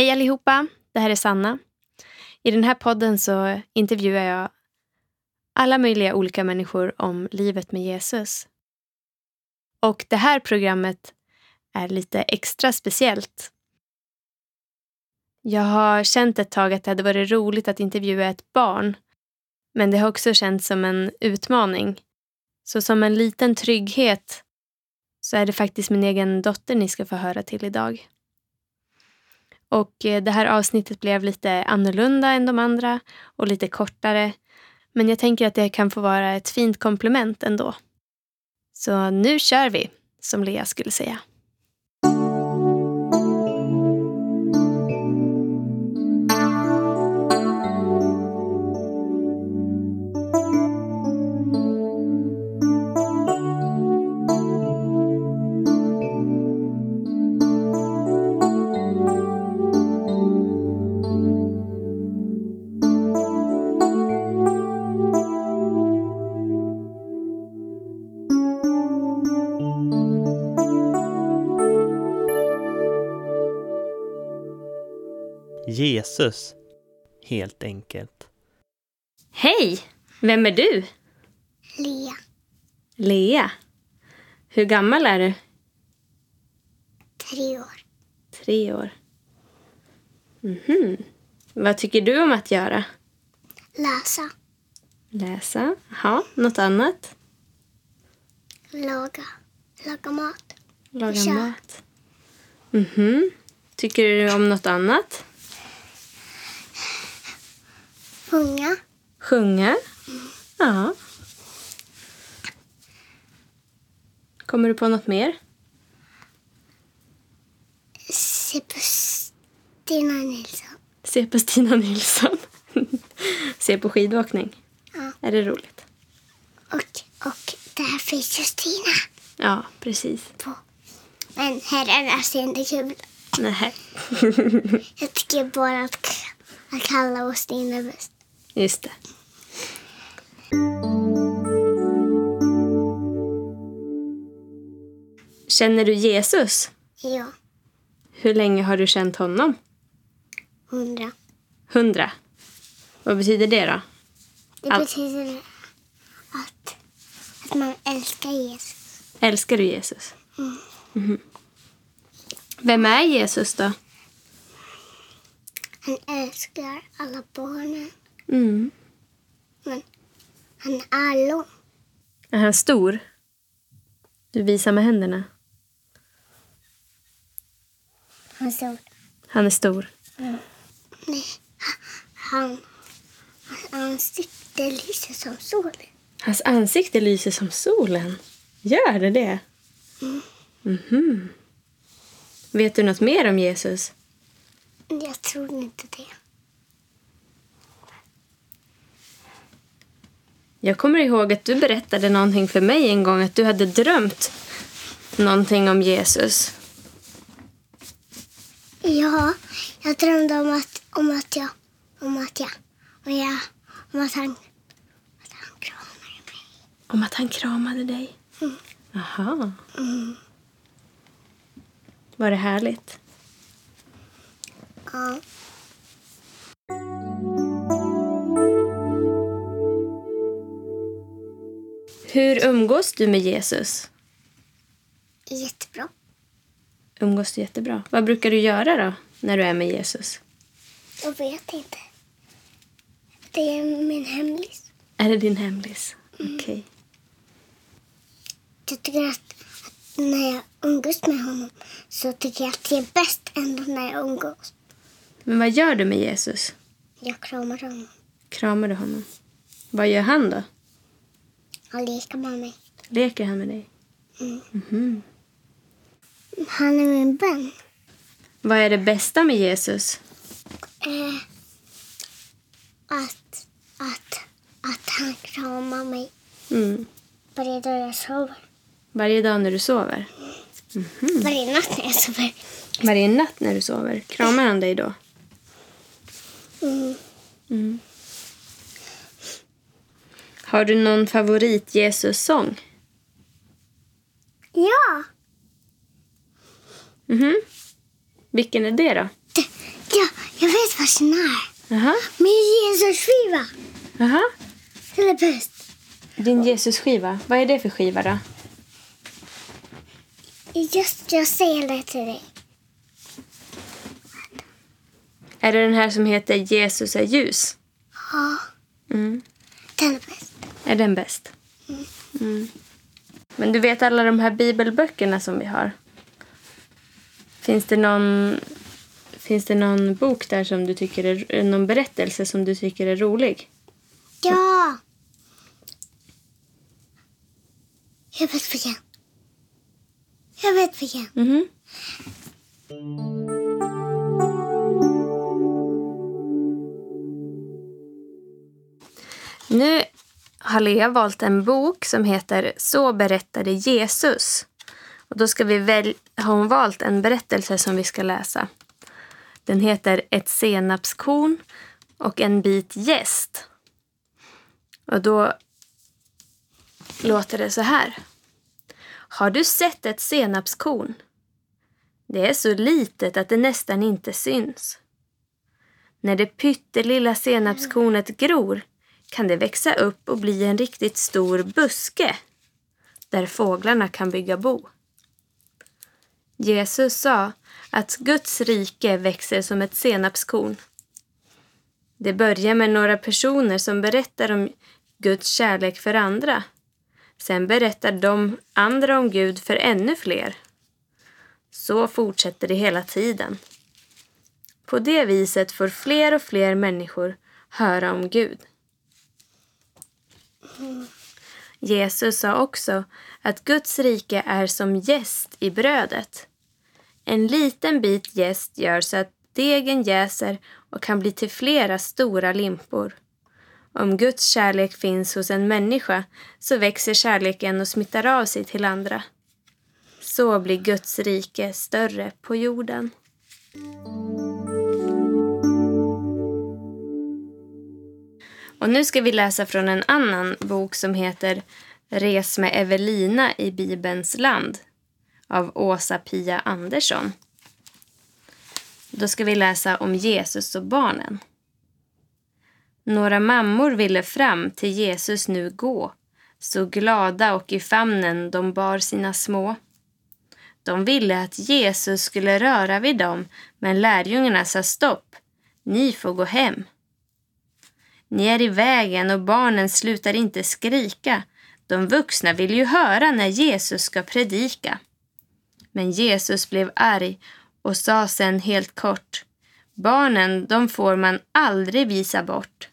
Hej allihopa, det här är Sanna. I den här podden så intervjuar jag alla möjliga olika människor om livet med Jesus. Och det här programmet är lite extra speciellt. Jag har känt ett tag att det hade varit roligt att intervjua ett barn. Men det har också känts som en utmaning. Så som en liten trygghet så är det faktiskt min egen dotter ni ska få höra till idag. Och eh, det här avsnittet blev lite annorlunda än de andra och lite kortare. Men jag tänker att det kan få vara ett fint komplement ändå. Så nu kör vi, som Lea skulle säga. Jesus, helt enkelt. Hej! Vem är du? Lea. Lea. Hur gammal är du? Tre år. Tre år. Mhm. Vad tycker du om att göra? Läsa. Läsa. Jaha, något annat? Laga. Laga mat. Laga Kör. mat. Mhm. Tycker du om något annat? Sjunga. Sjunga? Ja. Kommer du på något mer? Se på Stina Nilsson. Se på Stina Nilsson. Se på skidåkning. Ja. Är det roligt? Och, och där finns ju Stina Ja, precis. på. Men herrarna ser inte kul. Nej. Jag tycker bara att, att Kalle och Stina är bäst. Just det. Känner du Jesus? Ja, Hur länge har du känt honom? hundra. Hundra. Vad betyder det då? Det Allt. betyder att, att man älskar Jesus. Älskar du Jesus? Mhm. Vem är Jesus då? Han älskar alla barnen. Mm. Men han är lång. Är han stor? Du visar med händerna. Han sa Han är stor. nej. Han, hans ansikte lyser som solen. Hans ansikte lyser som solen. Gör det det? Mhm. Vet du något mer om Jesus? Jag tror inte det. Jag kommer ihåg att du berättade någonting för mig en gång att du hade drömt någonting om Jesus. Ja, jag drömde om att, om att jag, om att jag, och jag, om att han, att han kramade mig. Om att han kramade dig? Aha. Var det härligt? Ja, Hur umgås du med Jesus? jättebra. Umgås du jättebra? Vad brukar du göra då när du är med Jesus? Jag vet inte. Det är min hemlis. Är det din hemlis? Okej. Jag tycker att, att när jag umgås med honom så tycker jag att det är bäst ändå när jag umgås. Men vad gör du med Jesus? Jag kramar honom. Kramar du honom? Vad gör han då? Han leker med mig. Leker han med dig? Mhm. Han är min vän. Vad är det bästa med Jesus? Eh, att, att, att han kramar mig Mm. varje dag jag sover. Varje dag när du sover? Varje natt när jag sover. Varje natt när du sover? Kramar han dig då? Mm. Mm. Har du någon favorit Jesus-sång? Ja, Mhm. Vilken är det då? det, det vet vad den är. Jaha. Min Jesus-skiva. Jaha. Den är bäst. Din Jesus-skiva. Vad är det för skiva då? Just jag säger det till dig. Är det den här som heter Jesus är ljus? Ja, Mm. den är bäst. Är den bäst? Mm. Men du vet alla de här bibelböckerna som vi har? Finns det någon, finns det någon bok där som du tycker är, någon berättelse som du tycker är rolig? Ja. Jag vet vilken. Jag vet vilken. Mhm. Nu har Lea valt en bok som heter Så berättade Jesus. Och då ska vi väl, har hon valt en berättelse som vi ska läsa. Den heter Ett senapskorn och en bit jäst. Och då låter det så här. Har du sett ett senapskorn? Det är så litet att det nästan inte syns. När det pyttelilla senapskornet gror kan det växa upp och bli en riktigt stor buske där fåglarna kan bygga bo. Jesus sa att Guds rike växer som ett senapskorn. Det börjar med några personer som berättar om Guds kärlek för andra. Sen berättar de andra om Gud för ännu fler. Så fortsätter det hela tiden. På det viset får fler och fler människor höra om Gud. Jesus sa också att Guds rike är som jäst i brödet. En liten bit jäst gör så att degen jäser och kan bli till flera stora limpor. Om Guds kärlek finns hos en människa så växer kärleken och smittar av sig till andra. Så blir Guds rike större på jorden. Och nu ska vi läsa från en annan bok som heter Res med Evelina i Bibelns land av Åsa-Pia Andersson. Då ska vi läsa om Jesus och barnen. Några mammor ville fram till Jesus nu gå, så glada och i famnen de bar sina små. De ville att Jesus skulle röra vid dem, men lärjungarna sa stopp. Ni får gå hem. Ni är i vägen och barnen slutar inte skrika. De vuxna vill ju höra när Jesus ska predika. Men Jesus blev arg och sa sen helt kort. Barnen, de får man aldrig visa bort.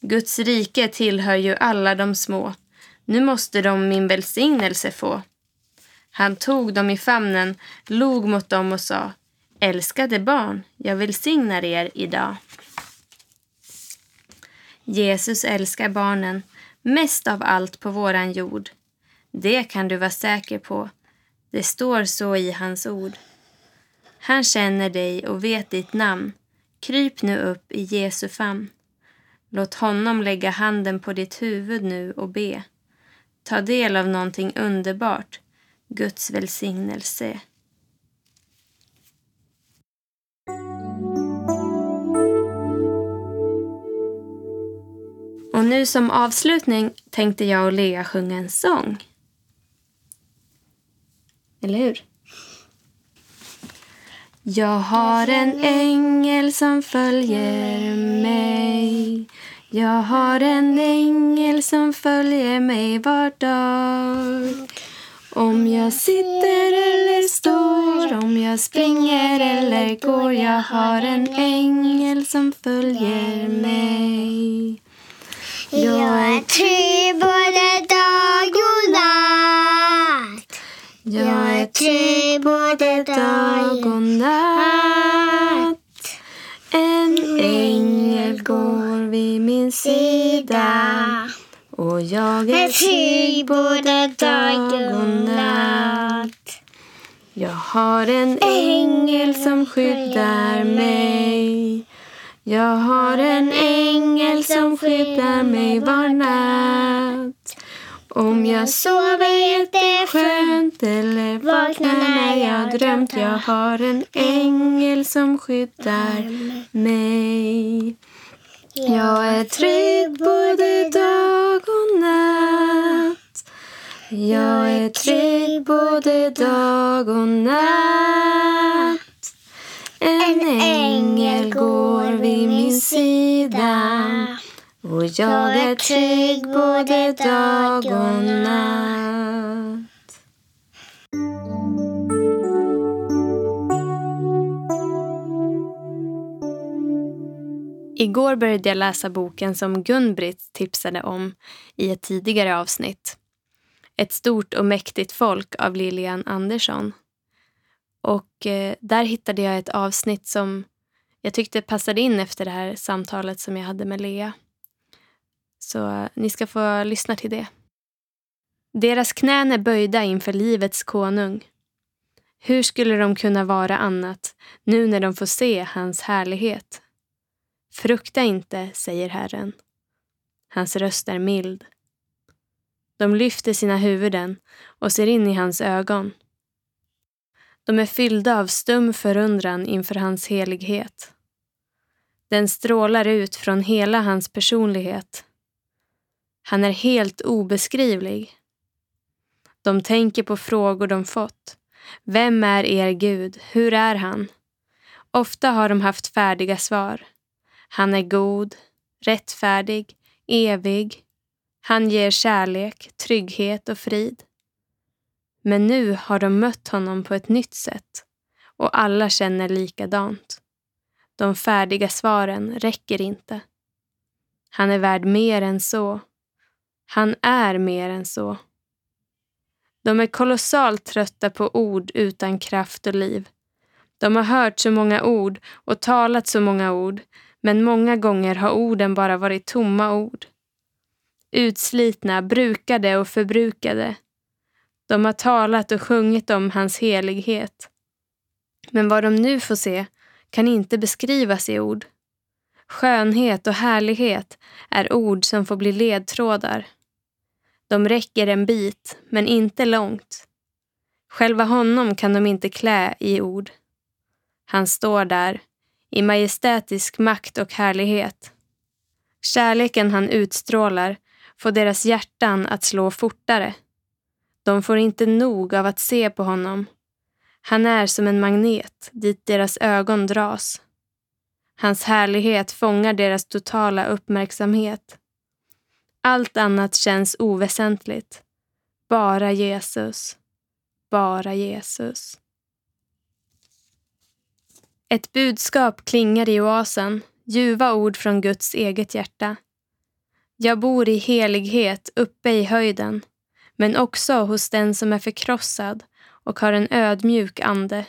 Guds rike tillhör ju alla de små. Nu måste de min välsignelse få. Han tog dem i famnen, log mot dem och sa Älskade barn, jag välsignar er idag. Jesus älskar barnen mest av allt på våran jord. Det kan du vara säker på. Det står så i hans ord. Han känner dig och vet ditt namn. Kryp nu upp i Jesu famn. Låt honom lägga handen på ditt huvud nu och be. Ta del av någonting underbart, Guds välsignelse. Nu som avslutning tänkte jag och Lea sjunga en sång. Eller hur? Jag har en ängel som följer mig Jag har en ängel som följer mig var dag Om jag sitter eller står, om jag springer eller går Jag har en ängel som följer mig jag är trygg både dag och natt. Jag är trygg både dag och natt. En ängel går vid min sida. Och jag är trygg både dag och natt. Jag har en ängel som skyddar mig. Jag har en ängel som skyddar mig var natt. Om jag sover jätteskönt eller vaknar när jag drömt Jag har en ängel som skyddar mig. Jag är trygg både dag och natt. Jag är trygg både dag och natt. En ängel går vid min sida och jag är trygg både dag och natt. Igår började jag läsa boken som Gun-Britt tipsade om i ett tidigare avsnitt. Ett stort och mäktigt folk av Lilian Andersson. Och eh, där hittade jag ett avsnitt som jag tyckte passade in efter det här samtalet som jag hade med Lea. Så eh, ni ska få lyssna till det. Deras knän är böjda inför livets konung. Hur skulle de kunna vara annat nu när de får se hans härlighet? Frukta inte, säger Herren. Hans röst är mild. De lyfter sina huvuden och ser in i hans ögon. De är fyllda av stum förundran inför hans helighet. Den strålar ut från hela hans personlighet. Han är helt obeskrivlig. De tänker på frågor de fått. Vem är er Gud? Hur är han? Ofta har de haft färdiga svar. Han är god, rättfärdig, evig. Han ger kärlek, trygghet och frid. Men nu har de mött honom på ett nytt sätt och alla känner likadant. De färdiga svaren räcker inte. Han är värd mer än så. Han är mer än så. De är kolossalt trötta på ord utan kraft och liv. De har hört så många ord och talat så många ord, men många gånger har orden bara varit tomma ord. Utslitna, brukade och förbrukade. De har talat och sjungit om hans helighet. Men vad de nu får se kan inte beskrivas i ord. Skönhet och härlighet är ord som får bli ledtrådar. De räcker en bit, men inte långt. Själva honom kan de inte klä i ord. Han står där, i majestätisk makt och härlighet. Kärleken han utstrålar får deras hjärtan att slå fortare. De får inte nog av att se på honom. Han är som en magnet dit deras ögon dras. Hans härlighet fångar deras totala uppmärksamhet. Allt annat känns oväsentligt. Bara Jesus. Bara Jesus. Ett budskap klingar i oasen, ljuva ord från Guds eget hjärta. Jag bor i helighet uppe i höjden, men också hos den som är förkrossad och har en ödmjuk ande.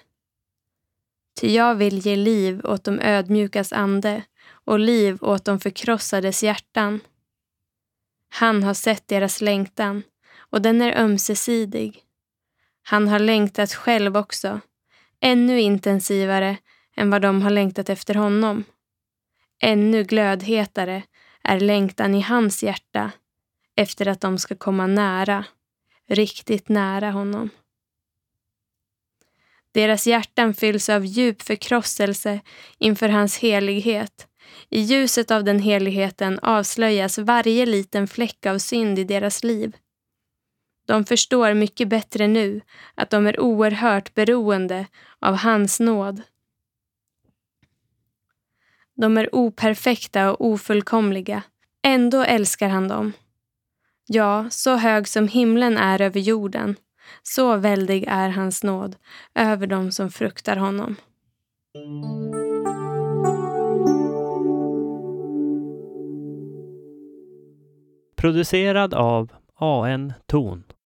Ty jag vill ge liv åt de ödmjukas ande och liv åt de förkrossades hjärtan. Han har sett deras längtan och den är ömsesidig. Han har längtat själv också, ännu intensivare än vad de har längtat efter honom. Ännu glödhetare är längtan i hans hjärta efter att de ska komma nära, riktigt nära honom. Deras hjärtan fylls av djup förkrosselse inför hans helighet. I ljuset av den heligheten avslöjas varje liten fläck av synd i deras liv. De förstår mycket bättre nu att de är oerhört beroende av hans nåd. De är operfekta och ofullkomliga. Ändå älskar han dem. Ja, så hög som himlen är över jorden så väldig är hans nåd över dem som fruktar honom. Producerad av AN Ton.